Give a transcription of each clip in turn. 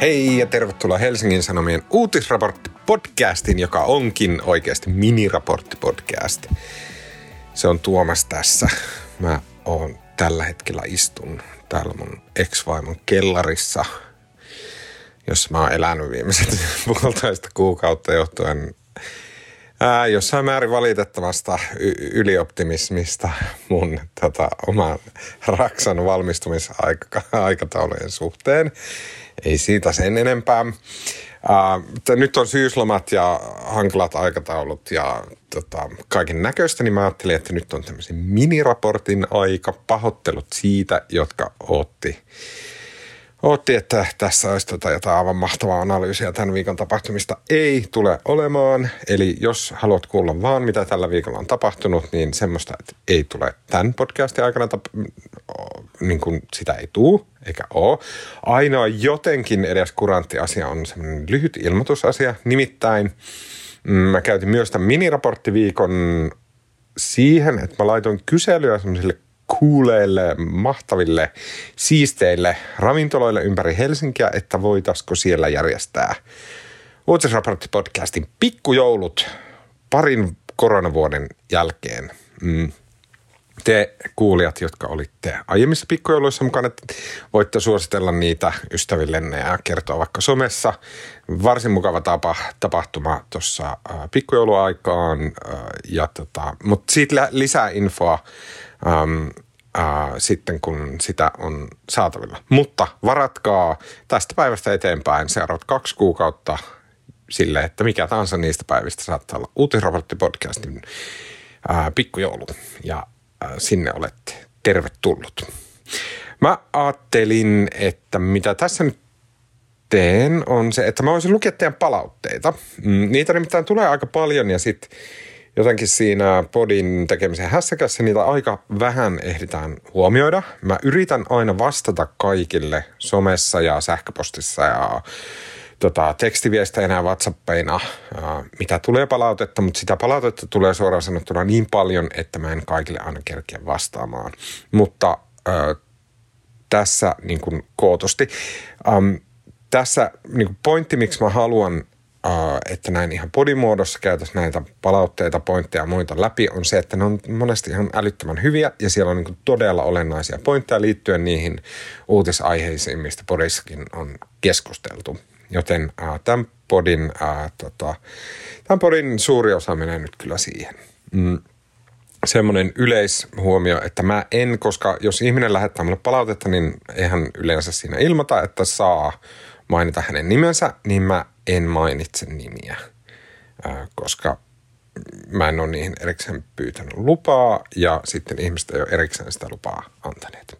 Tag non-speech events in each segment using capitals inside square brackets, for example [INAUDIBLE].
Hei ja tervetuloa Helsingin Sanomien uutisraportti-podcastin, joka onkin oikeasti miniraportti-podcast. Se on Tuomas tässä. Mä oon tällä hetkellä istun täällä mun ex-vaimon kellarissa, jossa mä oon elänyt viimeiset [LAUGHS] puolitoista kuukautta johtuen ää, jossain määrin valitettavasta y- ylioptimismista mun tota, oman [LAUGHS] Raksan valmistumisaikataulujen suhteen. Ei siitä sen enempää. Uh, nyt on syyslomat ja hankalat aikataulut ja tota, kaiken näköistä, niin mä ajattelin, että nyt on tämmöisen miniraportin aika. Pahoittelut siitä, jotka otti Ootti, että tässä olisi tota jotain aivan mahtavaa analyysiä tämän viikon tapahtumista. Ei tule olemaan. Eli jos haluat kuulla vaan, mitä tällä viikolla on tapahtunut, niin semmoista, että ei tule tämän podcastin aikana, tap- niin kuin sitä ei tuu, eikä ole. Ainoa jotenkin edes kurantti asia on semmoinen lyhyt ilmoitusasia. Nimittäin mm, mä käytin myös tämän miniraporttiviikon siihen, että mä laitoin kyselyä semmoisille kuuleille, mahtaville, siisteille ravintoloille ympäri Helsinkiä, että voitaisiko siellä järjestää Uutisraportti-podcastin pikkujoulut parin koronavuoden jälkeen. Mm. Te kuulijat, jotka olitte aiemmissa pikkujouluissa mukana, voitte suositella niitä ystävillenne ja kertoa vaikka somessa. Varsin mukava tapa, tapahtuma tuossa pikkujouluaikaan, ja tota, mutta siitä lisää infoa ähm, äh, sitten, kun sitä on saatavilla. Mutta varatkaa tästä päivästä eteenpäin seuraavat kaksi kuukautta sille, että mikä tahansa niistä päivistä saattaa olla Uutisraportti-podcastin äh, pikkujoulu. Ja äh, sinne olette tervetullut. Mä ajattelin, että mitä tässä nyt teen, on se, että mä voisin lukea teidän palautteita. Mm, niitä nimittäin tulee aika paljon ja sitten jotenkin siinä podin tekemisen hässäkässä niitä aika vähän ehditään huomioida. Mä yritän aina vastata kaikille somessa ja sähköpostissa ja tota, tekstiviesteinä ja whatsappeina, ää, mitä tulee palautetta, mutta sitä palautetta tulee suoraan sanottuna niin paljon, että mä en kaikille aina kerkeä vastaamaan. Mutta ää, tässä niin kuin kootusti. Äm, tässä niin kuin pointti, miksi mä haluan että näin ihan podimuodossa käytäisiin näitä palautteita, pointteja ja muita läpi, on se, että ne on monesti ihan älyttömän hyviä ja siellä on niin todella olennaisia pointteja liittyen niihin uutisaiheisiin, mistä podissakin on keskusteltu. Joten äh, tämän, podin, äh, tota, tämän podin suuri osa menee nyt kyllä siihen. Mm semmoinen yleishuomio, että mä en, koska jos ihminen lähettää mulle palautetta, niin eihän yleensä siinä ilmoita, että saa mainita hänen nimensä, niin mä en mainitse nimiä, koska mä en ole niihin erikseen pyytänyt lupaa ja sitten ihmiset ei ole erikseen sitä lupaa antaneet.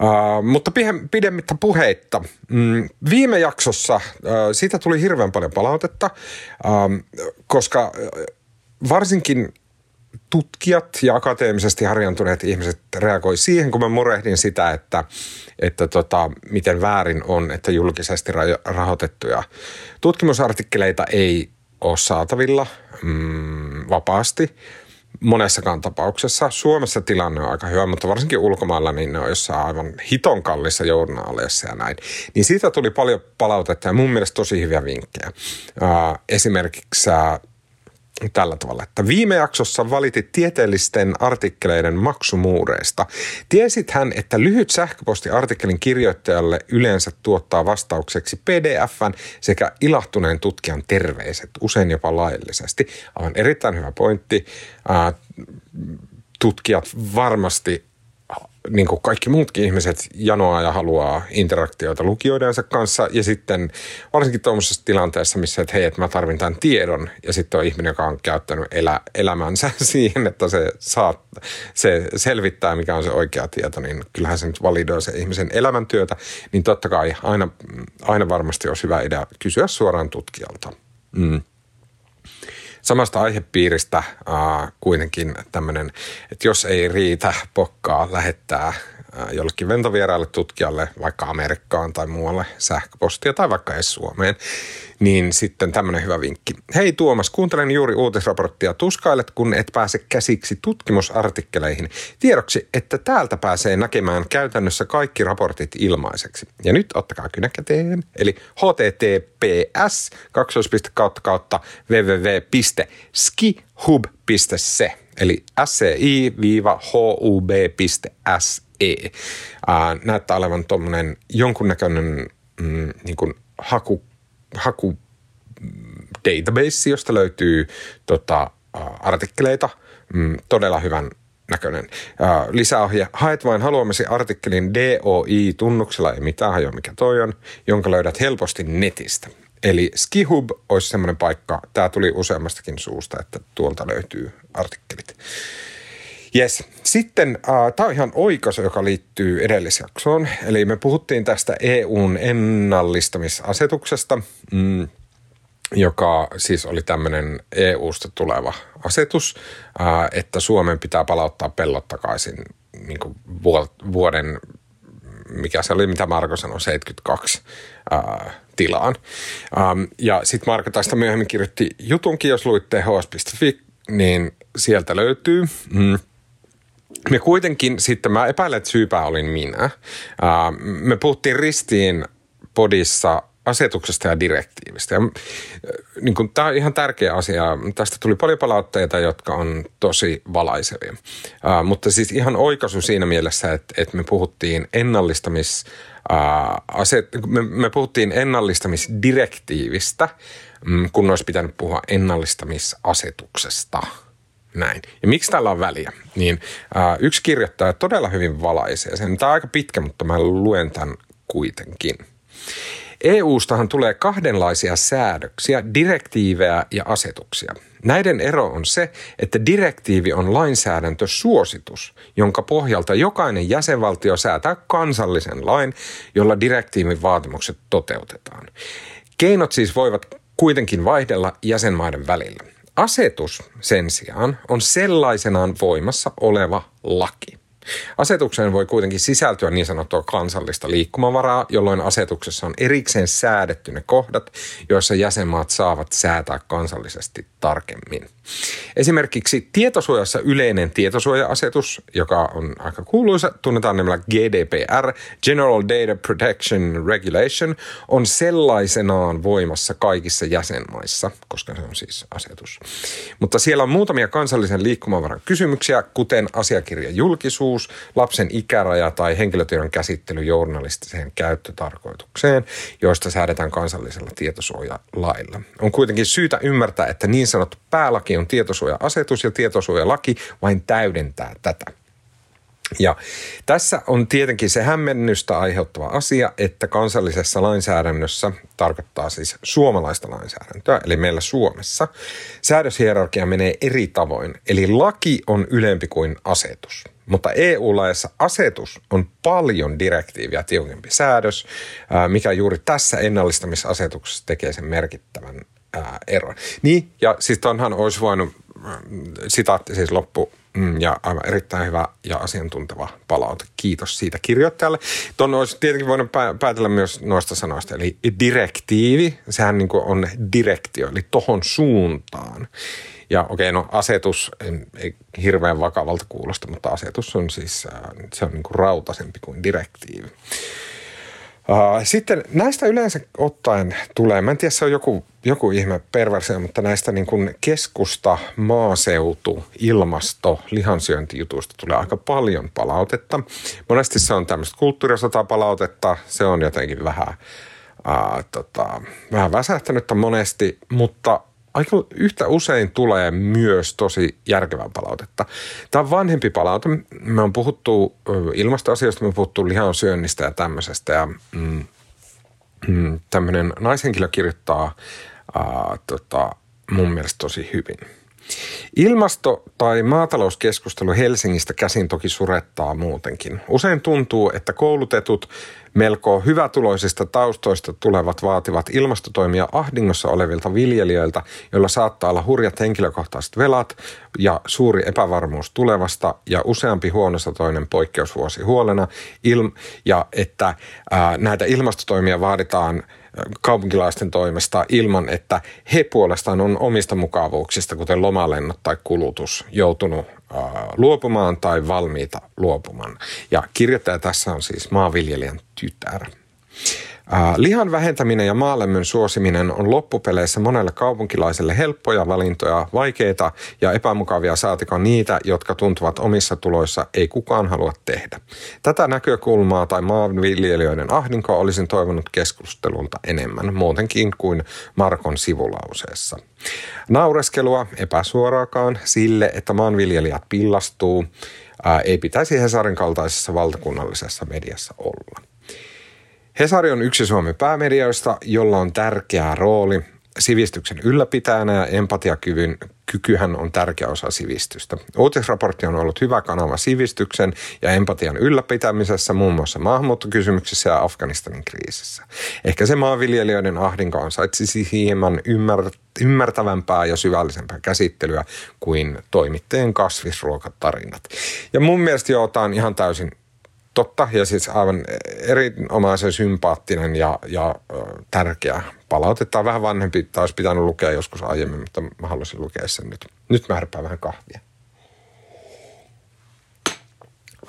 Uh, mutta pidemmittä puheitta. Mm, viime jaksossa uh, siitä tuli hirveän paljon palautetta, uh, koska varsinkin tutkijat ja akateemisesti harjantuneet ihmiset reagoi siihen, kun mä murehdin sitä, että, että tota, miten väärin on, että julkisesti rahoitettuja tutkimusartikkeleita ei ole saatavilla mm, vapaasti monessakaan tapauksessa. Suomessa tilanne on aika hyvä, mutta varsinkin ulkomailla niin ne on jossain aivan hiton kallissa journaaleissa ja näin. Niin siitä tuli paljon palautetta ja mun mielestä tosi hyviä vinkkejä. Uh, esimerkiksi uh, tällä tavalla, että viime jaksossa valitit tieteellisten artikkeleiden maksumuureista. Tiesit hän, että lyhyt sähköpostiartikkelin kirjoittajalle yleensä tuottaa vastaukseksi PDFn sekä ilahtuneen tutkijan terveiset, usein jopa laillisesti. Aivan erittäin hyvä pointti. Tutkijat varmasti niin kuin kaikki muutkin ihmiset janoaa ja haluaa interaktioita lukijoidensa kanssa. Ja sitten varsinkin tuommoisessa tilanteessa, missä että hei, että mä tarvin tämän tiedon. Ja sitten on ihminen, joka on käyttänyt elä, elämänsä [LAUGHS] siihen, että se, saa, se selvittää, mikä on se oikea tieto. Niin kyllähän se nyt validoi se ihmisen elämäntyötä. Niin totta kai aina, aina varmasti olisi hyvä idea kysyä suoraan tutkijalta. Mm samasta aihepiiristä äh, kuitenkin tämmöinen, että jos ei riitä pokkaa lähettää jollekin ventovieraalle tutkijalle, vaikka Amerikkaan tai muualle sähköpostia tai vaikka edes Suomeen, niin sitten tämmöinen hyvä vinkki. Hei Tuomas, kuuntelen juuri uutisraporttia. Tuskailet, kun et pääse käsiksi tutkimusartikkeleihin. Tiedoksi, että täältä pääsee näkemään käytännössä kaikki raportit ilmaiseksi. Ja nyt ottakaa kynäkäteen, eli https kautta kautta www.skihub.se eli sci-hub.se. näyttää olevan tuommoinen jonkunnäköinen mm, niin kuin haku, haku database, josta löytyy tota, artikkeleita, mm, todella hyvän näköinen. lisäohje, haet vain haluamasi artikkelin DOI-tunnuksella, ei mitään hajoa mikä toi on, jonka löydät helposti netistä. Eli Skihub olisi semmoinen paikka, tämä tuli useammastakin suusta, että tuolta löytyy artikkelit. Yes. Sitten äh, tämä on ihan oikaisu, joka liittyy edellisjaksoon. Eli me puhuttiin tästä EUn ennallistamisasetuksesta, mm, joka siis oli tämmöinen EUsta tuleva asetus, äh, että Suomen pitää palauttaa pellot takaisin niin kuin vuoden, mikä se oli, mitä Marko sanoi, 72 äh, tilaan. Ähm, ja sitten Marko tästä myöhemmin kirjoitti jutunkin, jos luitte hs.fi, niin sieltä löytyy. Mm. Me kuitenkin sitten, mä epäilen, että syypää olin minä. Me puhuttiin ristiin podissa asetuksesta ja direktiivistä. Ja, niin tämä on ihan tärkeä asia. Tästä tuli paljon palautteita, jotka on tosi valaisevia. Uh, mutta siis ihan oikaisu siinä mielessä, että, että me puhuttiin ennallistamis aset, me, me puhuttiin ennallistamisdirektiivistä, mm, kun olisi pitänyt puhua ennallistamisasetuksesta. Näin. Ja miksi tällä on väliä? Niin ää, yksi kirjoittaja todella hyvin valaisee sen. Tämä on aika pitkä, mutta mä luen tämän kuitenkin. EU-stahan tulee kahdenlaisia säädöksiä, direktiivejä ja asetuksia. Näiden ero on se, että direktiivi on lainsäädäntösuositus, jonka pohjalta jokainen jäsenvaltio säätää kansallisen lain, jolla direktiivin vaatimukset toteutetaan. Keinot siis voivat kuitenkin vaihdella jäsenmaiden välillä. Asetus sen sijaan on sellaisenaan voimassa oleva laki. Asetukseen voi kuitenkin sisältyä niin sanottua kansallista liikkumavaraa, jolloin asetuksessa on erikseen säädetty ne kohdat, joissa jäsenmaat saavat säätää kansallisesti tarkemmin. Esimerkiksi tietosuojassa yleinen tietosuoja-asetus, joka on aika kuuluisa, tunnetaan nimellä GDPR, General Data Protection Regulation, on sellaisenaan voimassa kaikissa jäsenmaissa, koska se on siis asetus. Mutta siellä on muutamia kansallisen liikkumavaran kysymyksiä, kuten asiakirjan julkisuus, lapsen ikäraja tai henkilötiedon käsittely journalistiseen käyttötarkoitukseen, joista säädetään kansallisella tietosuojalailla. On kuitenkin syytä ymmärtää, että niin sanottu päälaki on tietosuoja-asetus ja tietosuojalaki vain täydentää tätä. Ja tässä on tietenkin se hämmennystä aiheuttava asia, että kansallisessa lainsäädännössä tarkoittaa siis suomalaista lainsäädäntöä, eli meillä Suomessa, säädöshierarkia menee eri tavoin. Eli laki on ylempi kuin asetus. Mutta EU-laissa asetus on paljon direktiiviä tiukempi säädös, mikä juuri tässä ennallistamisasetuksessa tekee sen merkittävän eron. Niin, ja siis tonhan olisi voinut, sitaatti siis loppu, mm, ja aivan erittäin hyvä ja asiantunteva palaute. Kiitos siitä kirjoittajalle. Tuon olisi tietenkin voinut päätellä myös noista sanoista. Eli direktiivi, sehän niin kuin on direktio, eli tohon suuntaan. Ja okei, okay, no asetus ei hirveän vakavalta kuulosta, mutta asetus on siis, se on niin kuin rautaisempi kuin direktiivi. Sitten näistä yleensä ottaen tulee, mä en tiedä se on joku, joku ihme perversio, mutta näistä niin kuin keskusta, maaseutu, ilmasto, lihansyöntijutuista tulee aika paljon palautetta. Monesti se on tämmöistä kulttuurisota palautetta, se on jotenkin vähän, ää, tota, vähän väsähtänyttä monesti, mutta aika yhtä usein tulee myös tosi järkevää palautetta. Tämä on vanhempi palaute. Me on puhuttu ilmastoasioista, me on puhuttu lihan syönnistä ja tämmöisestä. Ja, mm, mm, tämmöinen naishenkilö kirjoittaa ää, tota, mun mielestä tosi hyvin. Ilmasto- tai maatalouskeskustelu Helsingistä käsin toki surettaa muutenkin. Usein tuntuu, että koulutetut, melko hyvätuloisista taustoista tulevat vaativat ilmastotoimia ahdingossa olevilta viljelijöiltä, joilla saattaa olla hurjat henkilökohtaiset velat ja suuri epävarmuus tulevasta ja useampi huonossa toinen poikkeusvuosi huolena, ilm- ja että ää, näitä ilmastotoimia vaaditaan – kaupunkilaisten toimesta ilman, että he puolestaan on omista mukavuuksista, kuten lomalennot tai kulutus, joutunut luopumaan tai valmiita luopumaan. Ja kirjoittaja tässä on siis maanviljelijän tytär. Lihan vähentäminen ja maalämmön suosiminen on loppupeleissä monelle kaupunkilaiselle helppoja valintoja, vaikeita ja epämukavia saatika niitä, jotka tuntuvat omissa tuloissa ei kukaan halua tehdä. Tätä näkökulmaa tai maanviljelijöiden ahdinkoa olisin toivonut keskustelulta enemmän, muutenkin kuin Markon sivulauseessa. Naureskelua epäsuoraakaan sille, että maanviljelijät pillastuu, ei pitäisi Hesarin kaltaisessa valtakunnallisessa mediassa olla. Hesari on yksi Suomen päämedioista, jolla on tärkeä rooli sivistyksen ylläpitäjänä ja empatiakyvyn kykyhän on tärkeä osa sivistystä. Uutisraportti on ollut hyvä kanava sivistyksen ja empatian ylläpitämisessä muun muassa maahanmuuttokysymyksissä ja Afganistanin kriisissä. Ehkä se maanviljelijöiden ahdinko ansaitsisi hieman ymmär- ymmärtävämpää ja syvällisempää käsittelyä kuin toimittajien kasvisruokatarinat. Ja mun mielestä joo, tämä on ihan täysin totta ja siis aivan erinomaisen sympaattinen ja, ja tärkeä palaute. Tämä on vähän vanhempi, tai olisi pitänyt lukea joskus aiemmin, mutta mä haluaisin lukea sen nyt. Nyt mä härpään vähän kahvia.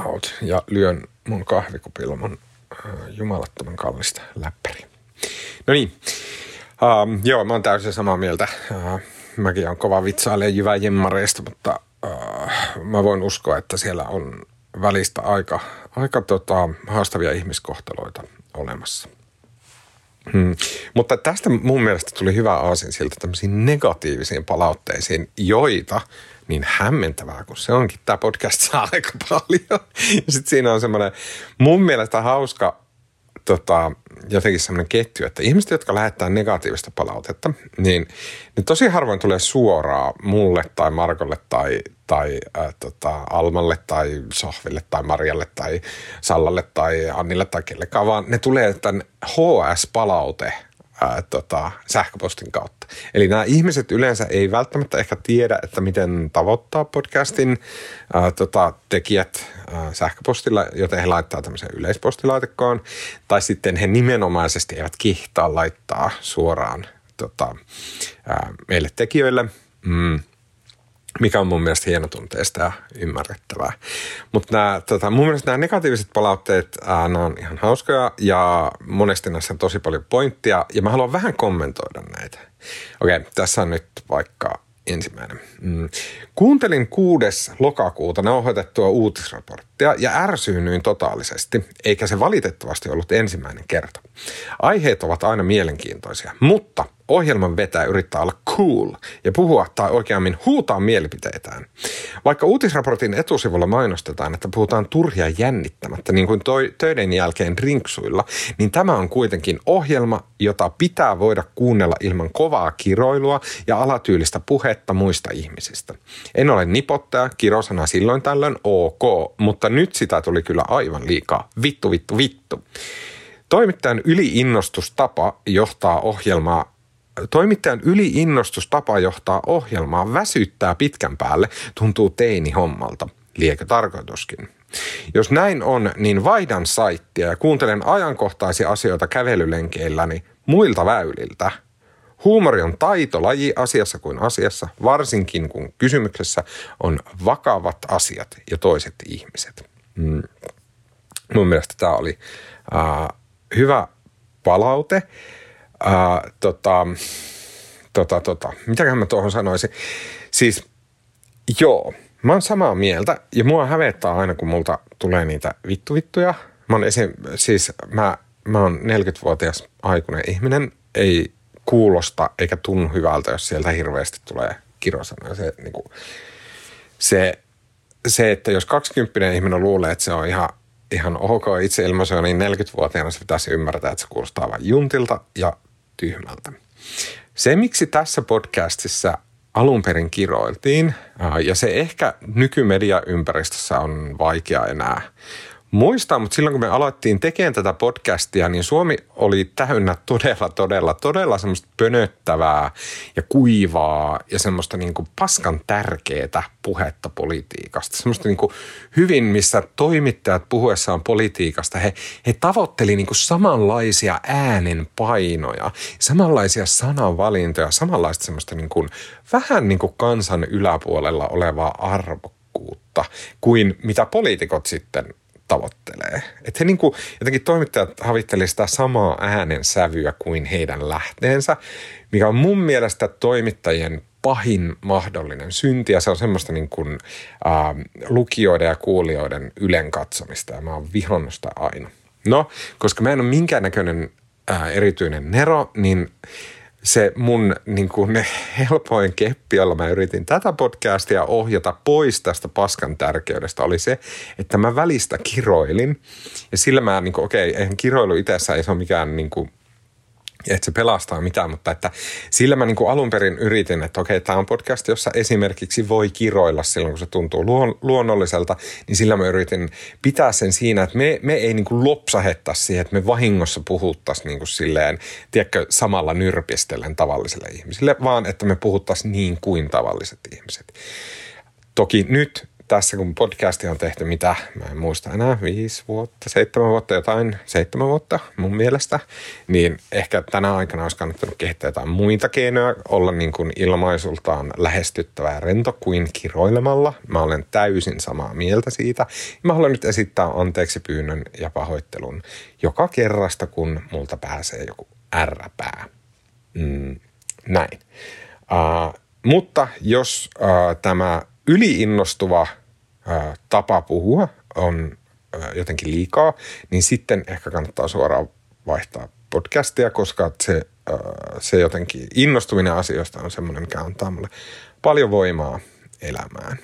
Out. Ja lyön mun kahvikupilla mun äh, jumalattoman kallista läppäriä. No niin, um, joo, mä oon täysin samaa mieltä. Uh, mäkin on kova vitsailija jyvä jemmareista, mutta uh, mä voin uskoa, että siellä on välistä aika, aika tota, haastavia ihmiskohtaloita olemassa. Hmm. Mutta tästä mun mielestä tuli hyvä aasin siltä tämmöisiin negatiivisiin palautteisiin, joita niin hämmentävää, kun se onkin. Tämä podcast saa aika paljon. [LAUGHS] Sitten siinä on semmoinen mun mielestä hauska tota, jotenkin semmoinen ketju, että ihmiset, jotka lähettää negatiivista palautetta, niin, niin tosi harvoin tulee suoraan mulle tai Markolle tai, tai äh, tota, Almalle tai Sohville tai Marjalle tai Sallalle tai Annille tai kellekään, vaan ne tulee tämän HS-palaute ää, tota, sähköpostin kautta. Eli nämä ihmiset yleensä ei välttämättä ehkä tiedä, että miten tavoittaa podcastin ää, tota, tekijät ää, sähköpostilla, joten he laittaa tämmöisen yleispostilaatikkoon. Tai sitten he nimenomaisesti eivät kihtaa laittaa suoraan tota, ää, meille tekijöille. Mm mikä on mun mielestä hienotunteista ja ymmärrettävää. Mutta nämä, tota, mun mielestä nämä negatiiviset palautteet, ää, nämä on ihan hauskoja ja monesti näissä on tosi paljon pointtia ja mä haluan vähän kommentoida näitä. Okei, okay, tässä on nyt vaikka ensimmäinen. Mm. Kuuntelin 6. lokakuuta nauhoitettua uutisraporttia ja ärsyynnyin totaalisesti, eikä se valitettavasti ollut ensimmäinen kerta. Aiheet ovat aina mielenkiintoisia, mutta ohjelman vetää yrittää olla cool ja puhua tai oikeammin huutaa mielipiteitään. Vaikka uutisraportin etusivulla mainostetaan, että puhutaan turhia jännittämättä, niin kuin toi, töiden jälkeen rinksuilla, niin tämä on kuitenkin ohjelma, jota pitää voida kuunnella ilman kovaa kiroilua ja alatyylistä puhetta muista ihmisistä. En ole nipottaja, kirosana silloin tällöin ok, mutta nyt sitä tuli kyllä aivan liikaa. Vittu, vittu, vittu. Toimittajan yliinnostustapa johtaa ohjelmaa Toimittajan yliinnostustapa johtaa ohjelmaa väsyttää pitkän päälle, tuntuu teini hommalta. Liekö tarkoituskin? Jos näin on, niin vaihdan saittia ja kuuntelen ajankohtaisia asioita kävelylenkeilläni muilta väyliltä. Huumori on taitolaji asiassa kuin asiassa, varsinkin kun kysymyksessä on vakavat asiat ja toiset ihmiset. Mm. Mun mielestä tämä oli äh, hyvä palaute. Äh, tota, tota, tota, mitäköhän mä tuohon sanoisin? Siis joo, mä oon samaa mieltä ja mua hävettää aina, kun multa tulee niitä vittuvittuja. Mä oon esim, siis mä, mä oon 40-vuotias aikuinen ihminen, ei kuulosta eikä tunnu hyvältä, jos sieltä hirveästi tulee kirosanoja. Se, niin kuin, se, se, että jos 20 ihminen luulee, että se on ihan ihan ok itse ilmaisu, niin 40-vuotiaana se pitäisi ymmärtää, että se kuulostaa vain juntilta ja tyhmältä. Se, miksi tässä podcastissa alun perin kiroiltiin. Ja se ehkä nykymediaympäristössä on vaikea enää muistaa, mutta silloin kun me aloittiin tekemään tätä podcastia, niin Suomi oli täynnä todella, todella, todella semmoista pönöttävää ja kuivaa ja semmoista niin kuin paskan tärkeää puhetta politiikasta. Semmoista niin kuin hyvin, missä toimittajat puhuessaan politiikasta, he, he tavoitteli niin kuin samanlaisia äänenpainoja, samanlaisia sananvalintoja, samanlaista semmoista niin kuin, vähän niin kuin kansan yläpuolella olevaa arvokkuutta kuin mitä poliitikot sitten tavoittelee. Että he niin kuin, jotenkin toimittajat havitteli sitä samaa äänen sävyä kuin heidän lähteensä, mikä on mun mielestä toimittajien pahin mahdollinen synti, ja se on semmoista niin kuin, äh, lukijoiden ja kuulijoiden ylen katsomista, ja mä oon vihonnut sitä aina. No, koska mä en ole minkäännäköinen äh, erityinen nero, niin se mun niin kuin, helpoin keppi, jolla mä yritin tätä podcastia ohjata pois tästä paskan tärkeydestä, oli se, että mä välistä kiroilin. Ja sillä mä, niin okei, eihän kiroilu itsessä ei se ole mikään niin kuin, että se pelastaa mitään, mutta että sillä mä niin kuin alun perin yritin, että okei, tämä on podcast, jossa esimerkiksi voi kiroilla silloin, kun se tuntuu luon, luonnolliselta, niin sillä mä yritin pitää sen siinä, että me, me ei niin kuin lopsahetta siihen, että me vahingossa puhuttaisiin niin kuin silleen, tiedätkö, samalla nyrpistellen tavallisille ihmisille, vaan että me puhuttaisiin niin kuin tavalliset ihmiset. Toki nyt tässä kun podcasti on tehty mitä, mä en muista enää, viisi vuotta, seitsemän vuotta, jotain, seitsemän vuotta mun mielestä, niin ehkä tänä aikana olisi kannattanut kehittää jotain muita keinoja, olla niin kuin ilmaisultaan lähestyttävää rento kuin kiroilemalla. Mä olen täysin samaa mieltä siitä. Mä haluan nyt esittää anteeksi pyynnön ja pahoittelun joka kerrasta, kun multa pääsee joku ärräpää. Mm, näin. Uh, mutta jos uh, tämä yliinnostuva – tapa puhua on jotenkin liikaa, niin sitten ehkä kannattaa suoraan vaihtaa podcastia, koska se, se jotenkin innostuminen asioista on semmoinen, mikä antaa mulle paljon voimaa elämään.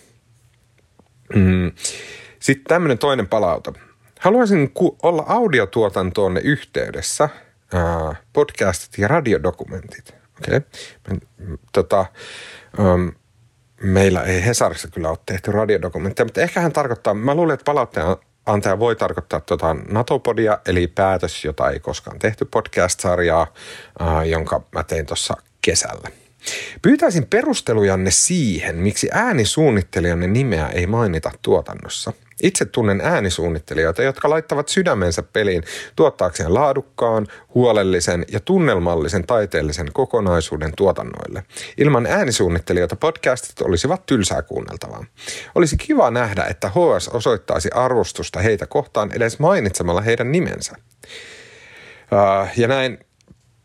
Mm. Sitten tämmöinen toinen palaute. Haluaisin ku- olla audiotuotantoonne yhteydessä, podcastit ja radiodokumentit. Okei. Okay. Tota, um, meillä ei Hesarissa kyllä ole tehty radiodokumentteja, mutta ehkä hän tarkoittaa, mä luulen, että palautteen antaja voi tarkoittaa tuota Natopodia, eli päätös, jota ei koskaan tehty podcast-sarjaa, äh, jonka mä tein tuossa kesällä. Pyytäisin perustelujanne siihen, miksi äänisuunnittelijanne nimeä ei mainita tuotannossa – itse tunnen äänisuunnittelijoita, jotka laittavat sydämensä peliin tuottaakseen laadukkaan, huolellisen ja tunnelmallisen taiteellisen kokonaisuuden tuotannoille. Ilman äänisuunnittelijoita podcastit olisivat tylsää kuunneltavaa. Olisi kiva nähdä, että HS osoittaisi arvostusta heitä kohtaan edes mainitsemalla heidän nimensä. Uh, ja näin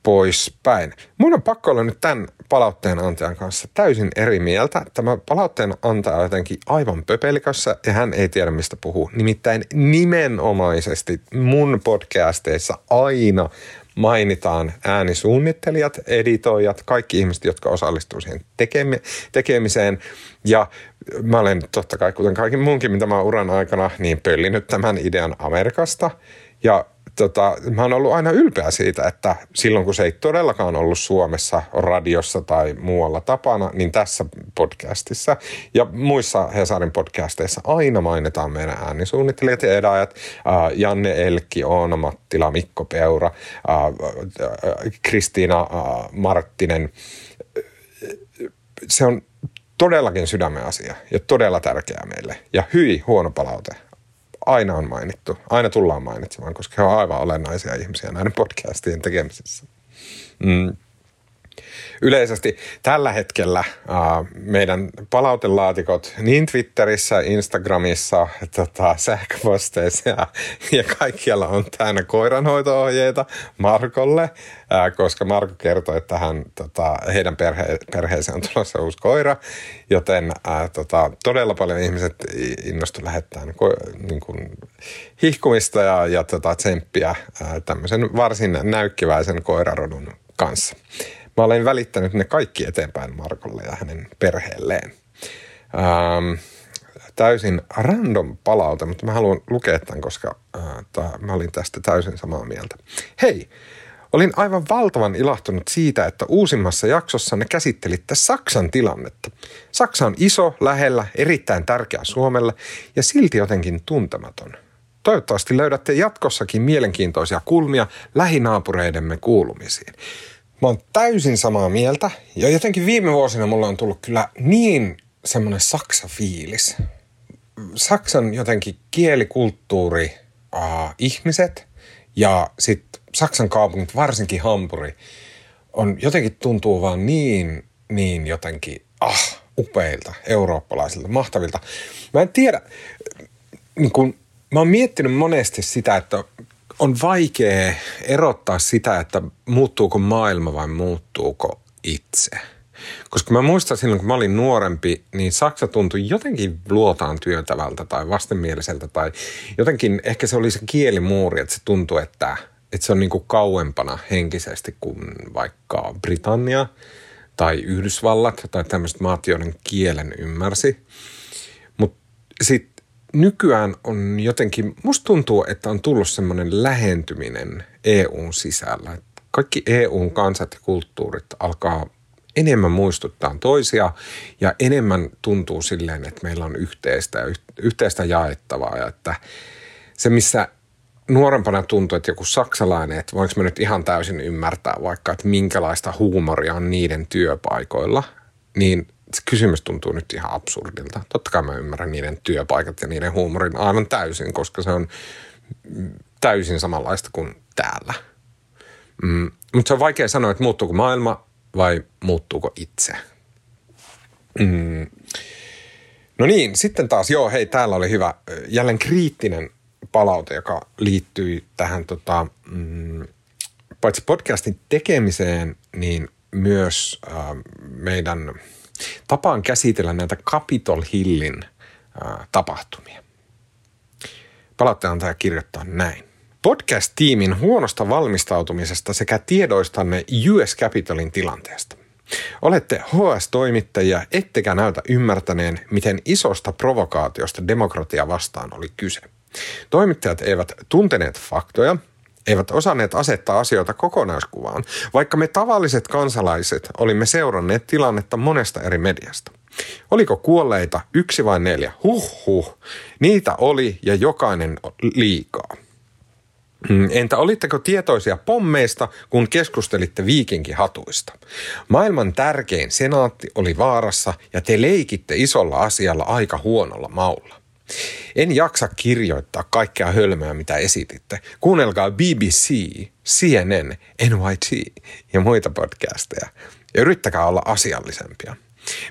poispäin. Mun on pakko olla nyt tämän palautteen antajan kanssa täysin eri mieltä. Tämä palautteen antaja on jotenkin aivan pöpelikössä ja hän ei tiedä mistä puhuu. Nimittäin nimenomaisesti mun podcasteissa aina mainitaan äänisuunnittelijat, editoijat, kaikki ihmiset, jotka osallistuu siihen tekemiseen. Ja mä olen totta kai, kuten kaikki muunkin, mitä mä uran aikana, niin pöllinyt tämän idean Amerikasta. Ja tota, mä oon ollut aina ylpeä siitä, että silloin kun se ei todellakaan ollut Suomessa radiossa tai muualla tapana, niin tässä podcastissa ja muissa Hesarin podcasteissa aina mainitaan meidän äänisuunnittelijat ja edajat. Äh, Janne Elkki, Oona Mattila, Mikko Peura, äh, äh, Kristiina äh, Marttinen. Se on todellakin sydämen asia ja todella tärkeää meille. Ja hyi huono palaute aina on mainittu, aina tullaan mainitsemaan, koska he ovat aivan olennaisia ihmisiä näiden podcastien tekemisessä. Mm. Yleisesti tällä hetkellä äh, meidän palautelaatikot niin Twitterissä, Instagramissa, tota, sähköposteissa ja, ja kaikkialla on täynnä koiranhoito-ohjeita Markolle, äh, koska Marko kertoi, että hän, tota, heidän perhe, perheeseen on tulossa uusi koira, joten äh, tota, todella paljon ihmiset innostu lähettämään ko- niin kuin, hihkumista ja, ja tota, tsemppiä äh, tämmöisen varsin näykkiväisen koirarodun kanssa. Mä olen välittänyt ne kaikki eteenpäin Markolle ja hänen perheelleen. Ähm, täysin random palaute, mutta mä haluan lukea tämän, koska äh, mä olin tästä täysin samaa mieltä. Hei, Olin aivan valtavan ilahtunut siitä, että uusimmassa jaksossa ne käsittelitte Saksan tilannetta. Saksa on iso, lähellä, erittäin tärkeä Suomelle ja silti jotenkin tuntematon. Toivottavasti löydätte jatkossakin mielenkiintoisia kulmia lähinaapureidemme kuulumisiin. Mä oon täysin samaa mieltä ja jotenkin viime vuosina mulla on tullut kyllä niin semmoinen Saksa-fiilis. Saksan jotenkin kielikulttuuri, äh, ihmiset ja sitten Saksan kaupungit, varsinkin Hampuri, on jotenkin tuntuu vaan niin, niin jotenkin, ah, upeilta, eurooppalaisilta, mahtavilta. Mä en tiedä, niin kun, mä oon miettinyt monesti sitä, että on vaikea erottaa sitä, että muuttuuko maailma vai muuttuuko itse. Koska mä muistan silloin, kun mä olin nuorempi, niin Saksa tuntui jotenkin luotaan työtävältä tai vastenmieliseltä tai jotenkin ehkä se oli se kielimuuri, että se tuntui, että, että se on niin kuin kauempana henkisesti kuin vaikka Britannia tai Yhdysvallat tai tämmöiset maat, joiden kielen ymmärsi. Mutta sitten nykyään on jotenkin, musta tuntuu, että on tullut semmoinen lähentyminen EUn sisällä. Kaikki EUn kansat ja kulttuurit alkaa enemmän muistuttaa toisia ja enemmän tuntuu silleen, että meillä on yhteistä ja yhteistä jaettavaa ja että se, missä nuorempana tuntui, että joku saksalainen, että voinko mä nyt ihan täysin ymmärtää vaikka, että minkälaista huumoria on niiden työpaikoilla, niin se kysymys tuntuu nyt ihan absurdilta. Totta kai mä ymmärrän niiden työpaikat ja niiden huumorin aivan täysin, koska se on täysin samanlaista kuin täällä. Mm, mutta se on vaikea sanoa, että muuttuuko maailma vai muuttuuko itse. Mm. No niin, sitten taas, joo, hei, täällä oli hyvä, jälleen kriittinen palaute, joka liittyy tähän tota, mm, paitsi podcastin tekemiseen, niin myös äh, meidän tapaan käsitellä näitä Capitol Hillin äh, tapahtumia. Palautteen antaja kirjoittaa näin. Podcast-tiimin huonosta valmistautumisesta sekä tiedoistanne US Capitolin tilanteesta. Olette HS-toimittajia, ettekä näytä ymmärtäneen, miten isosta provokaatiosta demokratia vastaan oli kyse. Toimittajat eivät tunteneet faktoja, eivät osanneet asettaa asioita kokonaiskuvaan, vaikka me tavalliset kansalaiset olimme seuranneet tilannetta monesta eri mediasta. Oliko kuolleita yksi vai neljä? Huh huh. Niitä oli ja jokainen liikaa. Mm, entä olitteko tietoisia pommeista, kun keskustelitte viikinkihatuista? Maailman tärkein senaatti oli vaarassa ja te leikitte isolla asialla aika huonolla maulla. En jaksa kirjoittaa kaikkea hölmöä, mitä esititte. Kuunnelkaa BBC, CNN, NYT ja muita podcasteja. Ja yrittäkää olla asiallisempia.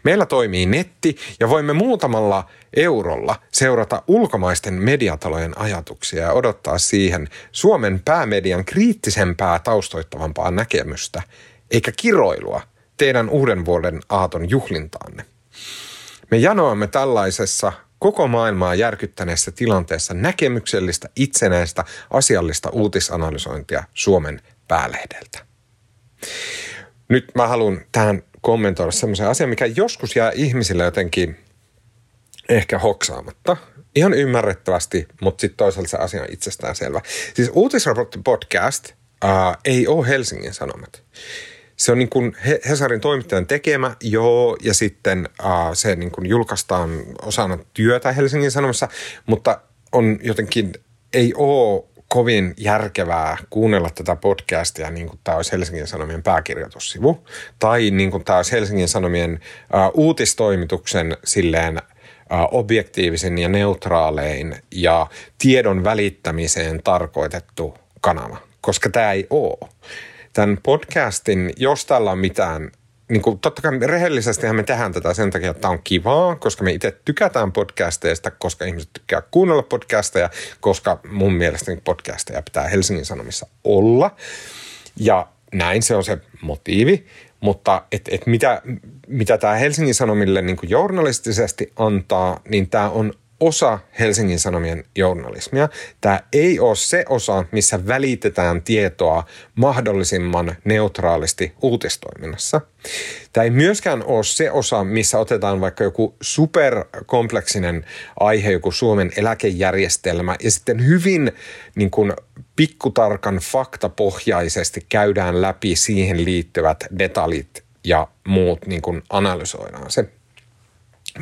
Meillä toimii netti ja voimme muutamalla eurolla seurata ulkomaisten mediatalojen ajatuksia ja odottaa siihen Suomen päämedian kriittisempää taustoittavampaa näkemystä, eikä kiroilua teidän uuden vuoden aaton juhlintaanne. Me janoamme tällaisessa koko maailmaa järkyttäneessä tilanteessa näkemyksellistä, itsenäistä, asiallista uutisanalysointia Suomen päälehdeltä. Nyt mä haluan tähän kommentoida semmoisen asian, mikä joskus jää ihmisille jotenkin ehkä hoksaamatta. Ihan ymmärrettävästi, mutta sitten toisaalta se asia on itsestään selvä. Siis uutisraportti podcast ää, ei ole Helsingin Sanomat. Se on niin kuin Hesarin toimittajan tekemä, joo, ja sitten äh, se niin kuin julkaistaan osana työtä Helsingin Sanomassa, mutta on jotenkin, ei ole kovin järkevää kuunnella tätä podcastia niin kuin tämä olisi Helsingin Sanomien pääkirjoitussivu. Tai niin kuin tämä olisi Helsingin Sanomien äh, uutistoimituksen silleen objektiivisen ja neutraalein ja tiedon välittämiseen tarkoitettu kanava, koska tämä ei ole tämän podcastin, jos tällä on mitään niin kuin, totta kai rehellisesti me tehdään tätä sen takia, että tämä on kivaa, koska me itse tykätään podcasteista, koska ihmiset tykkää kuunnella podcasteja, koska mun mielestä podcasteja pitää Helsingin Sanomissa olla. Ja näin se on se motiivi, mutta et, et mitä, mitä tämä Helsingin Sanomille niin journalistisesti antaa, niin tämä on osa Helsingin Sanomien journalismia. Tämä ei ole se osa, missä välitetään tietoa mahdollisimman neutraalisti uutistoiminnassa. Tämä ei myöskään ole se osa, missä otetaan vaikka joku superkompleksinen aihe, joku Suomen eläkejärjestelmä, ja sitten hyvin niin kuin, pikkutarkan faktapohjaisesti käydään läpi siihen liittyvät detaljit ja muut niin kuin analysoidaan se.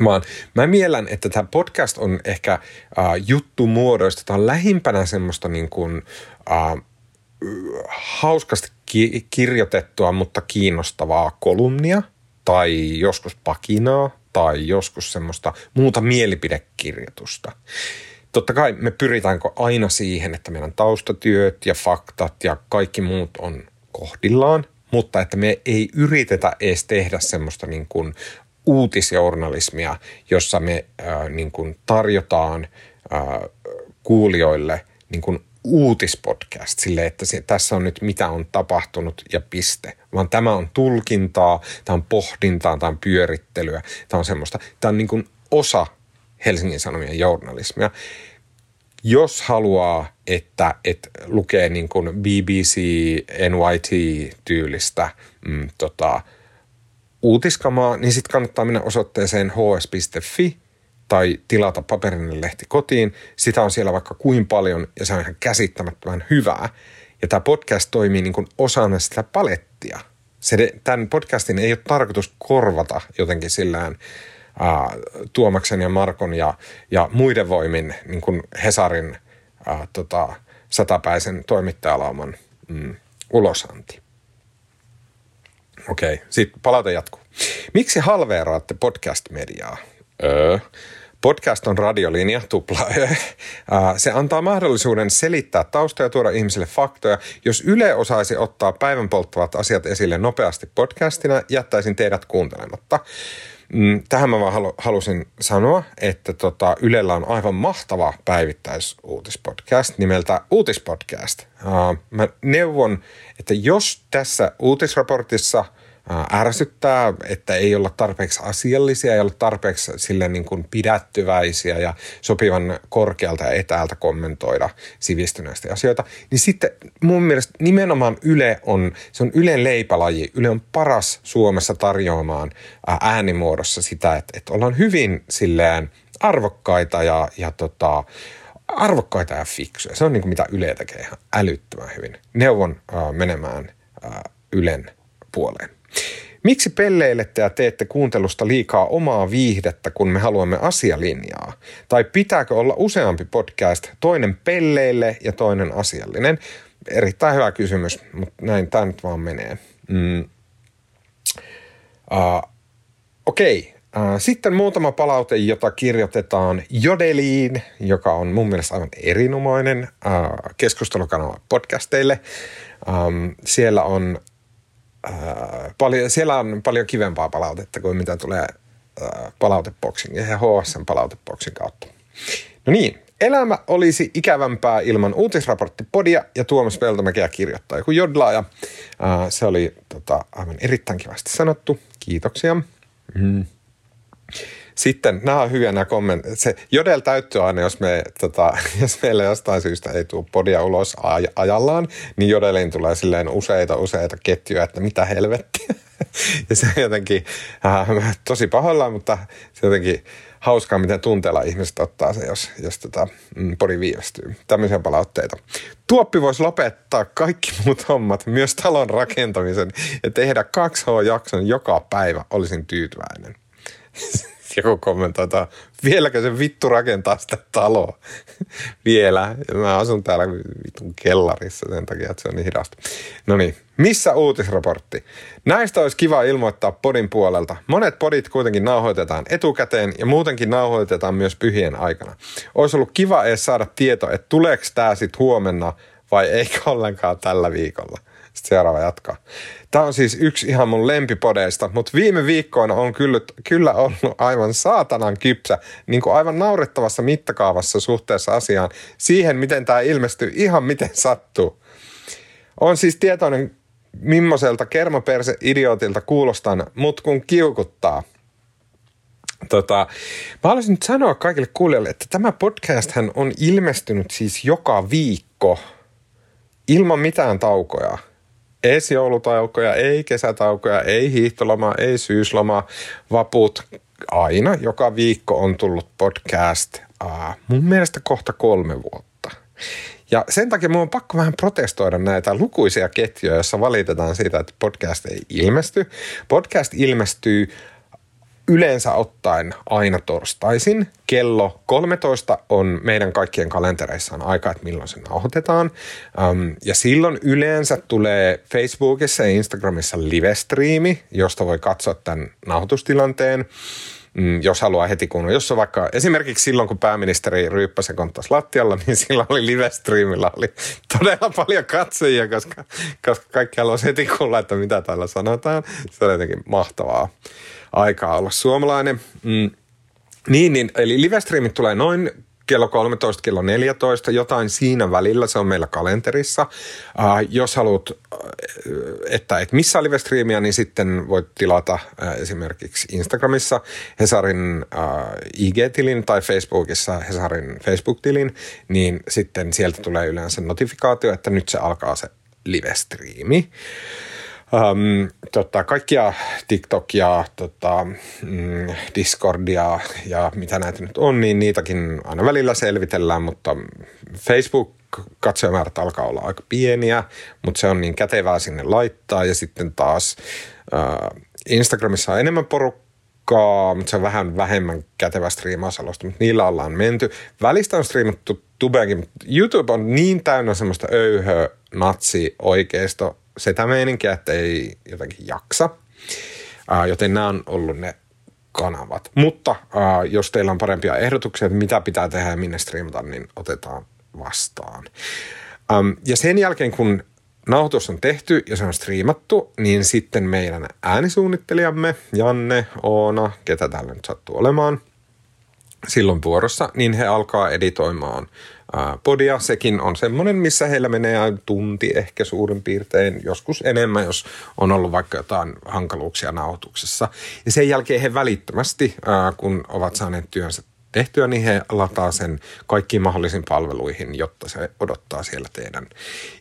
Vaan mä miellän, että tämä podcast on ehkä äh, juttu muodoista. Tämä on lähimpänä semmoista niin kuin, äh, hauskasti ki- kirjoitettua, mutta kiinnostavaa kolumnia tai joskus pakinaa tai joskus semmoista muuta mielipidekirjoitusta. Totta kai me pyritäänkö aina siihen, että meidän taustatyöt ja faktat ja kaikki muut on kohdillaan, mutta että me ei yritetä edes tehdä semmoista niin kuin uutisjournalismia, jossa me äh, niin kuin tarjotaan äh, kuulijoille niin kuin uutispodcast sille, että se, tässä on nyt mitä on tapahtunut ja piste. Vaan tämä on tulkintaa, tämä on pohdintaa, tämä on pyörittelyä, tämä on semmoista. Tämä on niin kuin osa Helsingin Sanomien journalismia. Jos haluaa, että, että lukee niin kuin BBC, NYT-tyylistä mm, tota, uutiskamaa, niin sitten kannattaa mennä osoitteeseen hs.fi tai tilata paperinen lehti kotiin. Sitä on siellä vaikka kuin paljon ja se on ihan käsittämättömän hyvää. Ja tämä podcast toimii niin kuin osana sitä palettia. Se, tämän podcastin ei ole tarkoitus korvata jotenkin sillään ää, Tuomaksen ja Markon ja, ja muiden voimin niin kuin Hesarin ää, tota, satapäisen toimittajalauman mm, ulosanti. Okei, okay. sitten palaute jatkuu. Miksi halveeraatte podcast-mediaa? Öö. Podcast on radiolinja, tupla [LAUGHS] ö. Se antaa mahdollisuuden selittää taustaa ja tuoda ihmisille faktoja. Jos Yle osaisi ottaa päivän polttavat asiat esille nopeasti podcastina, jättäisin teidät kuuntelematta. Mm, tähän mä vaan halu, halusin sanoa, että tota, Ylellä on aivan mahtava päivittäisuutispodcast nimeltä Uutispodcast. Mä neuvon, että jos tässä uutisraportissa – ärsyttää, että ei olla tarpeeksi asiallisia, ei olla tarpeeksi sille niin kuin pidättyväisiä ja sopivan korkealta ja etäältä kommentoida sivistyneistä asioita, niin sitten mun mielestä nimenomaan Yle on, se on Ylen leipälaji. Yle on paras Suomessa tarjoamaan äänimuodossa sitä, että, että ollaan hyvin silleen arvokkaita ja, ja tota, arvokkaita ja fiksuja. Se on niin kuin mitä Yle tekee ihan älyttömän hyvin. Neuvon äh, menemään äh, Ylen puoleen. Miksi pelleilette ja teette kuuntelusta liikaa omaa viihdettä, kun me haluamme asialinjaa? Tai pitääkö olla useampi podcast, toinen pelleille ja toinen asiallinen? Erittäin hyvä kysymys, mutta näin tämä nyt vaan menee. Mm. Uh, Okei, okay. uh, sitten muutama palaute, jota kirjoitetaan Jodeliin, joka on mun mielestä aivan erinomainen uh, keskustelukanava podcasteille. Siellä on äh, paljon, siellä on paljon kivempaa palautetta kuin mitä tulee äh, palauteboksin ja HSN palauteboksin kautta. No niin, elämä olisi ikävämpää ilman uutisraporttipodia ja Tuomas Peltomäkeä kirjoittaa joku jodlaaja. Äh, se oli tota, aivan erittäin kivasti sanottu. Kiitoksia. Mm. Sitten nämä on hyviä nämä kommentit. Se jodel täyttyy aina, jos, me, tota, [LAUGHS] jos meillä jostain syystä ei tule podia ulos aj- ajallaan, niin jodeliin tulee silleen useita useita ketjuja, että mitä helvettiä. [LAUGHS] ja se on jotenkin äh, tosi pahoillaan, mutta se jotenkin hauskaa, miten tunteella ihmiset ottaa se, jos, jos tota, mm, podi viivästyy. Tämmöisiä palautteita. Tuoppi voisi lopettaa kaikki muut hommat, myös talon rakentamisen, ja tehdä 2H-jakson joka päivä. Olisin tyytyväinen. [LAUGHS] [LAUGHS] joku kommentoi, että vieläkö se vittu rakentaa sitä taloa. [LAUGHS] Vielä. Mä asun täällä vitun kellarissa sen takia, että se on niin hidasta. No niin, missä uutisraportti? Näistä olisi kiva ilmoittaa podin puolelta. Monet podit kuitenkin nauhoitetaan etukäteen ja muutenkin nauhoitetaan myös pyhien aikana. Olisi ollut kiva edes saada tieto, että tuleeko tämä sitten huomenna vai eikä ollenkaan tällä viikolla. Sitten seuraava jatkaa. Tämä on siis yksi ihan mun lempipodeista, mutta viime viikkoina on kyllä, kyllä ollut aivan saatanan kypsä, niin kuin aivan naurettavassa mittakaavassa suhteessa asiaan, siihen miten tämä ilmestyy ihan miten sattuu. On siis tietoinen, millaiselta kermaperse-idiotilta kuulostan, mutta kun kiukuttaa. Tota, mä haluaisin nyt sanoa kaikille kuulijoille, että tämä podcast on ilmestynyt siis joka viikko ilman mitään taukoja. Ei joulutaukoja, ei kesätaukoja, ei hiihtoloma, ei syysloma, vaput. Aina joka viikko on tullut podcast. Uh, mun mielestä kohta kolme vuotta. Ja sen takia mun on pakko vähän protestoida näitä lukuisia ketjuja, joissa valitetaan siitä, että podcast ei ilmesty. Podcast ilmestyy yleensä ottaen aina torstaisin. Kello 13 on meidän kaikkien kalentereissaan aika, että milloin se nauhoitetaan. Um, ja silloin yleensä tulee Facebookissa ja Instagramissa live-striimi, josta voi katsoa tämän nauhoitustilanteen mm, jos haluaa heti kuunnella. Jos on vaikka esimerkiksi silloin, kun pääministeri Ryyppäsen konttas lattialla, niin [LAUGHS] silloin oli live-streamilla oli todella paljon katsojia, koska, koska kaikki haluaisi heti kuulla, että mitä täällä sanotaan. Se on jotenkin mahtavaa aikaa olla suomalainen. Mm. Niin, niin, eli livestreamit tulee noin kello 13, kello 14, jotain siinä välillä, se on meillä kalenterissa. Uh, jos haluat, että et missä live-streamia, niin sitten voit tilata uh, esimerkiksi Instagramissa Hesarin uh, IG-tilin tai Facebookissa Hesarin Facebook-tilin, niin sitten sieltä tulee yleensä notifikaatio, että nyt se alkaa se live-striimi. Um, tota, kaikkia TikTokia, tota, mm, Discordia ja mitä näitä nyt on, niin niitäkin aina välillä selvitellään, mutta Facebook katsojamäärät alkaa olla aika pieniä, mutta se on niin kätevää sinne laittaa ja sitten taas uh, Instagramissa on enemmän porukkaa, mutta se on vähän vähemmän kätevä striimausalusta, mutta niillä ollaan menty. Välistä on striimattu tubeenkin, mutta YouTube on niin täynnä semmoista öyhö, natsi, oikeisto, sitä meininkiä, että ei jotenkin jaksa. Uh, joten nämä on ollut ne kanavat. Mutta uh, jos teillä on parempia ehdotuksia, että mitä pitää tehdä ja minne striimata, niin otetaan vastaan. Um, ja sen jälkeen, kun nauhoitus on tehty ja se on striimattu, niin sitten meidän äänisuunnittelijamme, Janne, Oona, ketä täällä nyt sattuu olemaan, silloin vuorossa, niin he alkaa editoimaan podia. Sekin on semmoinen, missä heillä menee tunti ehkä suurin piirtein, joskus enemmän, jos on ollut vaikka jotain hankaluuksia nauhoituksessa. Ja sen jälkeen he välittömästi, kun ovat saaneet työnsä tehtyä, niin he lataa sen kaikkiin mahdollisiin palveluihin, jotta se odottaa siellä teidän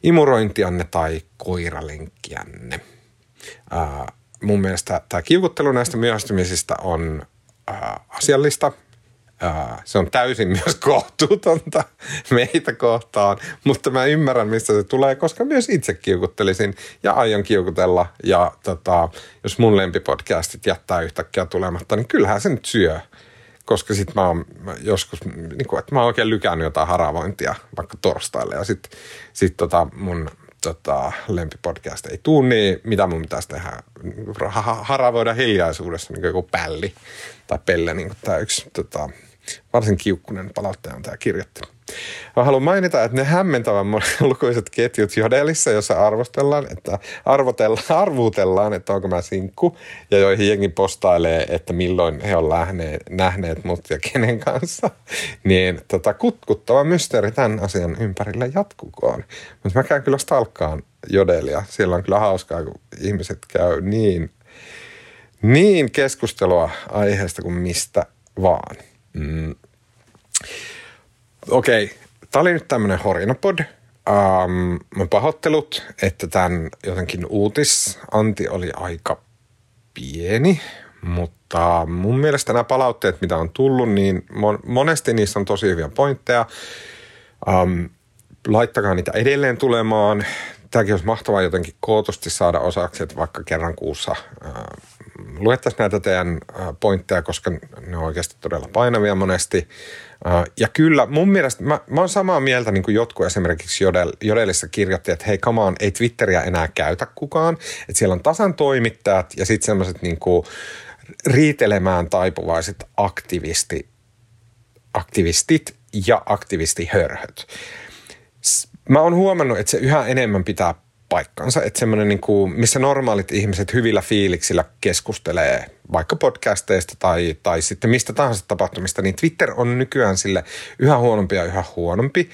imurointianne tai koiralenkkiänne. mun mielestä tämä kiukuttelu näistä myöhästymisistä on asiallista – se on täysin [LAUGHS] myös kohtuutonta meitä kohtaan, mutta mä ymmärrän, mistä se tulee, koska myös itse kiukuttelisin ja aion kiukutella. Ja tota, jos mun lempipodcastit jättää yhtäkkiä tulematta, niin kyllähän se nyt syö. Koska sit mä oon joskus, niin kuin, että mä oon oikein lykännyt jotain haravointia vaikka torstaille ja sit, sit tota mun tota, lempipodcast ei tuu, niin mitä mun pitäisi tehdä? Haravoida hiljaisuudessa niin kuin joku pälli tai pelle, niin kuin tämä yksi tota, varsin kiukkunen palauttaja tämä kirjoitti. Mä haluan mainita, että ne hämmentävän [LAUGHS] lukuiset ketjut Jodelissa, jossa arvostellaan, että arvotellaan, [LAUGHS] arvuutellaan, että onko mä sinkku, ja joihin jengi postailee, että milloin he on nähneet, nähneet mut ja kenen kanssa, [LAUGHS] niin tota, kutkuttava mysteeri tämän asian ympärillä jatkukoon. Mutta mä käyn kyllä stalkkaan Jodelia. Siellä on kyllä hauskaa, kun ihmiset käy niin, niin keskustelua aiheesta kuin mistä vaan. Mm. Okei, okay. tämä oli nyt tämmöinen horinapod. Um, mä pahoittelut, että tämän jotenkin uutisanti oli aika pieni, mutta mun mielestä nämä palautteet, mitä on tullut, niin monesti niissä on tosi hyviä pointteja. Um, laittakaa niitä edelleen tulemaan. Tämäkin olisi mahtavaa jotenkin kootusti saada osaksi, että vaikka kerran kuussa uh, luettaisiin näitä teidän pointteja, koska ne on oikeasti todella painavia monesti. Ja kyllä mun mielestä, mä, mä oon samaa mieltä niin kuin jotkut esimerkiksi Jodel, Jodelissa kirjoitti, että hei come on, ei Twitteriä enää käytä kukaan. Että siellä on tasan toimittajat ja sitten semmoiset niin riitelemään taipuvaiset aktivisti, aktivistit ja aktivistihörhöt. Mä oon huomannut, että se yhä enemmän pitää paikkansa. Että semmoinen, niin kuin, missä normaalit ihmiset hyvillä fiiliksillä keskustelee vaikka podcasteista tai, tai sitten mistä tahansa tapahtumista, niin Twitter on nykyään sille yhä huonompi ja yhä huonompi.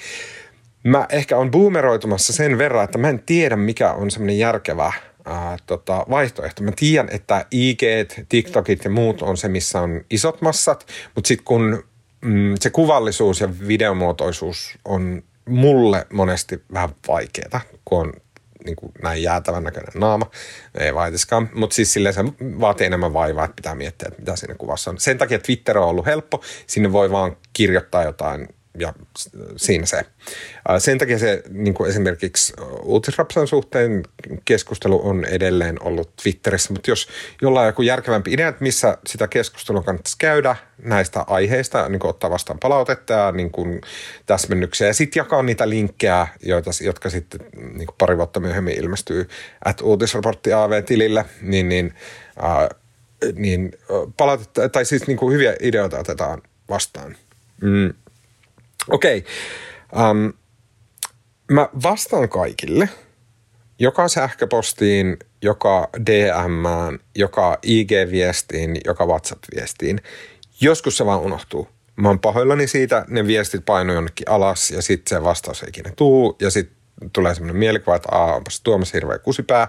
Mä ehkä on boomeroitumassa sen verran, että mä en tiedä mikä on semmoinen järkevä ää, tota, vaihtoehto. Mä tiedän, että IG, TikTokit ja muut on se, missä on isot massat, mutta sitten kun mm, se kuvallisuus ja videomuotoisuus on mulle monesti vähän vaikeaa, kun on niin kuin näin jäätävän näköinen naama. Ei vaitiskaan, mutta siis silleen se vaatii enemmän vaivaa, että pitää miettiä, että mitä siinä kuvassa on. Sen takia Twitter on ollut helppo. Sinne voi vaan kirjoittaa jotain ja siinä se. Sen takia se niin kuin esimerkiksi uutisrapsan suhteen keskustelu on edelleen ollut Twitterissä, mutta jos jollain on joku järkevämpi idea, että missä sitä keskustelua kannattaisi käydä näistä aiheista, niin kuin ottaa vastaan palautetta ja niin kuin täsmennyksiä ja sitten jakaa niitä linkkejä, joita, jotka sitten niin kuin pari vuotta myöhemmin ilmestyy at uutisraportti AV-tilille, niin, niin, äh, niin palautetta, tai siis niin kuin hyviä ideoita otetaan vastaan. Mm. Okei. Okay. Um, mä vastaan kaikille. Joka sähköpostiin, joka DMään, joka IG-viestiin, joka WhatsApp-viestiin. Joskus se vaan unohtuu. Mä oon pahoillani siitä, ne viestit painuu jonnekin alas ja sitten se vastaus ei ikinä tuu ja sitten tulee semmoinen mielikuva, että Aa, onpas Tuomas hirveä kusipää.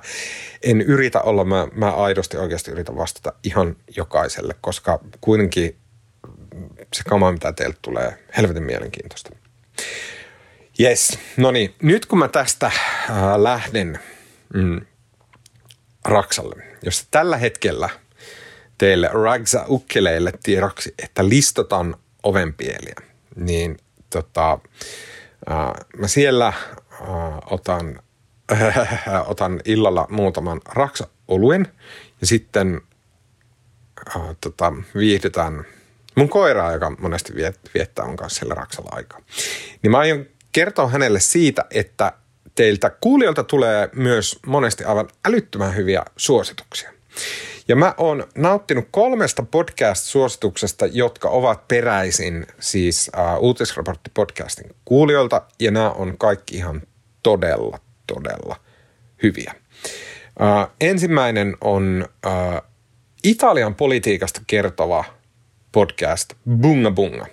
En yritä olla, mä, mä aidosti oikeasti yritän vastata ihan jokaiselle, koska kuitenkin se kama, mitä teiltä tulee, helvetin mielenkiintoista. Yes, no niin, nyt kun mä tästä äh, lähden mm, Raksalle, jos tällä hetkellä teille Ragsa Ukkeleille tiedoksi, että listataan ovenpieliä, niin tota, äh, mä siellä äh, otan, äh, [LAUGHS] otan illalla muutaman Raksa-oluen ja sitten äh, tota, viihdytään mun koiraa, joka monesti viettää on kanssa siellä Raksalla aikaa. Niin mä aion kertoa hänelle siitä, että teiltä kuulijoilta tulee myös monesti aivan älyttömän hyviä suosituksia. Ja mä oon nauttinut kolmesta podcast-suosituksesta, jotka ovat peräisin siis uh, uutisraportti-podcastin kuulijoilta, ja nämä on kaikki ihan todella, todella hyviä. Uh, ensimmäinen on uh, Italian politiikasta kertova podcast Bunga Bunga.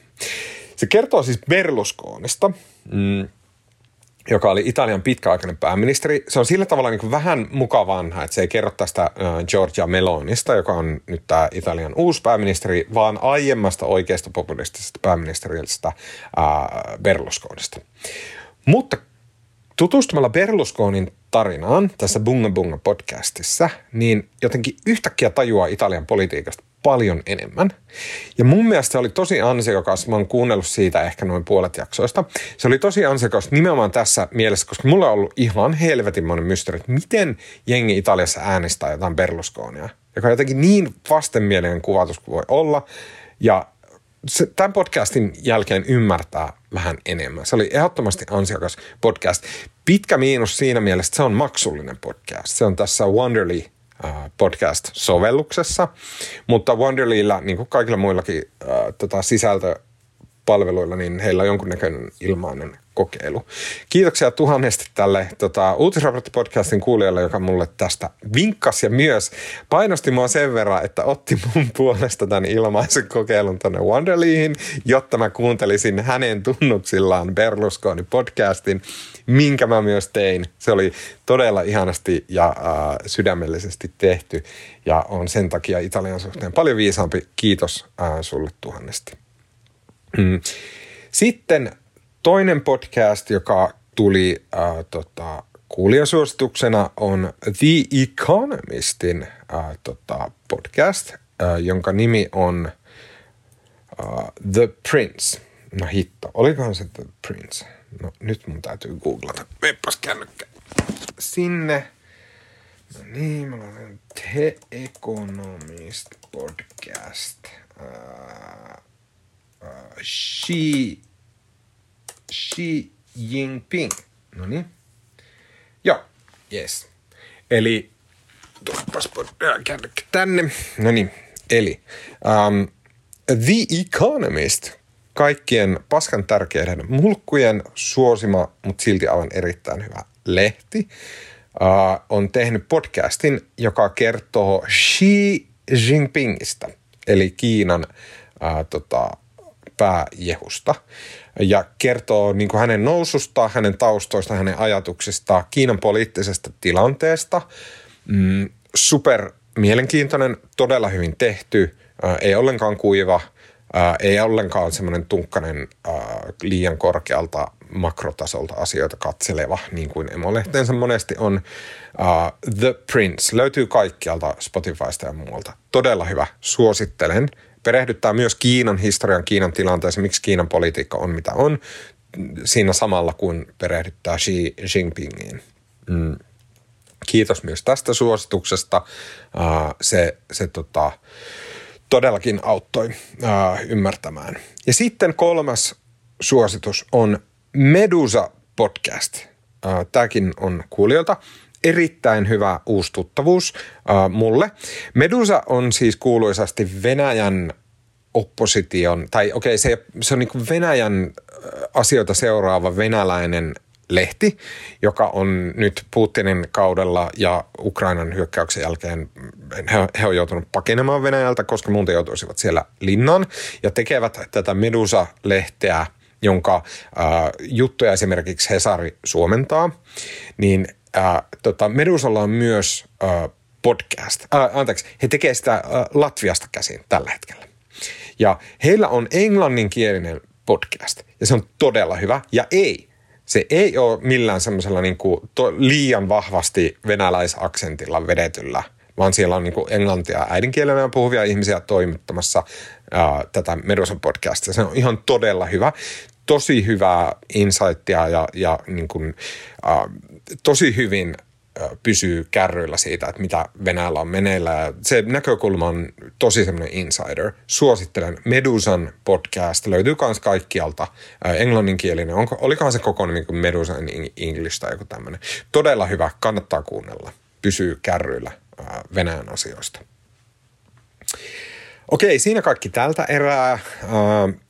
Se kertoo siis Berlusconista, mm, joka oli Italian pitkäaikainen pääministeri. Se on sillä tavalla niin vähän vanha, että se ei kerro tästä Giorgia Melonista, joka on nyt tämä Italian uusi pääministeri, vaan aiemmasta oikeasta populistisesta pääministeristä uh, Berlusconista. Mutta tutustumalla Berlusconin tarinaan tässä Bunga Bunga podcastissa, niin jotenkin yhtäkkiä tajuaa Italian politiikasta paljon enemmän. Ja mun mielestä se oli tosi ansiokas, mä oon kuunnellut siitä ehkä noin puolet jaksoista. Se oli tosi ansiokas nimenomaan tässä mielessä, koska mulla on ollut ihan helvetinmoinen mysteeri, että miten jengi Italiassa äänestää jotain Berlusconia, joka on jotenkin niin vastenmielinen kuvatus kuin voi olla. Ja se, tämän podcastin jälkeen ymmärtää vähän enemmän. Se oli ehdottomasti ansiokas podcast. Pitkä miinus siinä mielessä, että se on maksullinen podcast. Se on tässä Wonderly podcast-sovelluksessa, mutta Wonderlyllä, niin kuin kaikilla muillakin äh, tota, sisältöpalveluilla, niin heillä on jonkunnäköinen ilmainen kokeilu. Kiitoksia tuhannesti tälle tota, uutisraporttipodcastin kuulijalle, joka mulle tästä vinkkasi ja myös painosti mua sen verran, että otti mun puolesta tämän ilmaisen kokeilun tuonne Wonderlyin, jotta mä kuuntelisin hänen tunnuksillaan Berlusconi podcastin, minkä mä myös tein. Se oli todella ihanasti ja äh, sydämellisesti tehty ja on sen takia Italian suhteen paljon viisaampi. Kiitos äh, sulle tuhannesti. Mm. Sitten Toinen podcast, joka tuli äh, tota, kuulijasuosituksena on The Economistin äh, tota, podcast, äh, jonka nimi on äh, The Prince. No hitto, olikohan se The Prince? No nyt mun täytyy googlata. Meppas kännykkä. Sinne. No niin, mä olen The Economist podcast. Uh, uh, she Xi Jinping. No niin. Joo, yes. Eli tuoppas tänne. No niin, eli um, The Economist, kaikkien paskan tärkeiden mulkkujen suosima, mutta silti aivan erittäin hyvä lehti, uh, on tehnyt podcastin, joka kertoo Xi Jinpingistä, eli Kiinan uh, tota, pääjehusta ja kertoo niin kuin hänen noususta, hänen taustoista, hänen ajatuksista, Kiinan poliittisesta tilanteesta Mm, super mielenkiintoinen, todella hyvin tehty, äh, ei ollenkaan kuiva, äh, ei ollenkaan semmoinen tunkkanen äh, liian korkealta makrotasolta asioita katseleva, niin kuin emolehteensä monesti on. Uh, The Prince löytyy kaikkialta Spotifysta ja muualta. Todella hyvä, suosittelen. Perehdyttää myös Kiinan historian, Kiinan tilanteeseen, miksi Kiinan politiikka on mitä on, siinä samalla kun perehdyttää Xi Jinpingiin. Mm. Kiitos myös tästä suosituksesta. Se se tota, todellakin auttoi ymmärtämään. Ja sitten kolmas suositus on Medusa podcast. Tämäkin on kuulijoilta erittäin hyvä uusi tuttavuus uh, mulle. Medusa on siis kuuluisasti Venäjän opposition, tai okei, okay, se, se on niin Venäjän asioita seuraava venäläinen lehti, joka on nyt Putinin kaudella ja Ukrainan hyökkäyksen jälkeen, he, he on joutunut pakenemaan Venäjältä, koska muuten joutuisivat siellä linnan, ja tekevät tätä Medusa-lehteä, jonka äh, juttuja esimerkiksi Hesari suomentaa, niin äh, tota, Medusalla on myös äh, podcast, äh, anteeksi, he tekevät sitä äh, Latviasta käsin tällä hetkellä. Ja heillä on englanninkielinen podcast, ja se on todella hyvä, ja ei, se ei ole millään semmoisella niin liian vahvasti venäläisaksentilla vedetyllä, vaan siellä on niin kuin englantia äidinkielenä puhuvia ihmisiä toimittamassa ää, tätä Medusan podcastia. Se on ihan todella hyvä. Tosi hyvää insightia ja, ja niin kuin, ää, tosi hyvin pysyy kärryillä siitä, että mitä Venäjällä on meneillä. Se näkökulma on tosi semmoinen insider. Suosittelen Medusan podcast. Löytyy myös kaikkialta englanninkielinen. Onko, olikohan se koko nimi kuin Medusan English tai joku tämmöinen. Todella hyvä. Kannattaa kuunnella. Pysyy kärryillä Venäjän asioista. Okei, siinä kaikki tältä erää.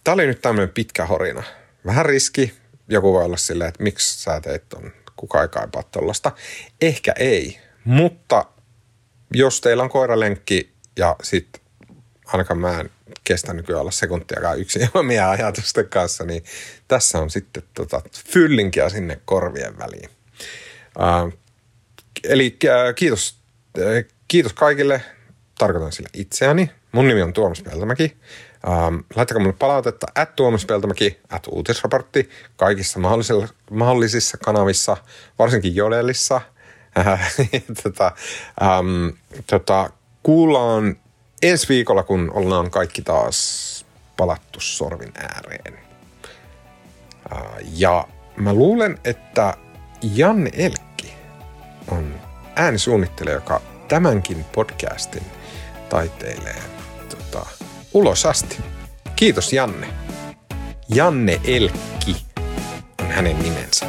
Tämä oli nyt tämmöinen pitkä horina. Vähän riski. Joku voi olla silleen, että miksi sä teit ton kukaan ei kaipaa tuollaista. Ehkä ei, mutta jos teillä on koiralenkki ja sitten ainakaan mä en kestä nykyään olla sekuntiakaan yksin [LAUGHS] omia ajatusten kanssa, niin tässä on sitten tota fyllinkiä sinne korvien väliin. Uh, eli kiitos, kiitos kaikille, tarkoitan sille itseäni. Mun nimi on Tuomas Peltomäki. Ähm, laittakaa mulle palautetta at Tuomas Peltomäki, at uutisraportti kaikissa mahdollisissa, mahdollisissa kanavissa, varsinkin Jodelissa. [LAUGHS] tota, ähm, tota, kuullaan ensi viikolla, kun ollaan kaikki taas palattu sorvin ääreen. Äh, ja mä luulen, että Janne Elkki on äänisuunnittelija, joka tämänkin podcastin taiteilee tota, ulos asti. Kiitos Janne. Janne Elkki on hänen nimensä.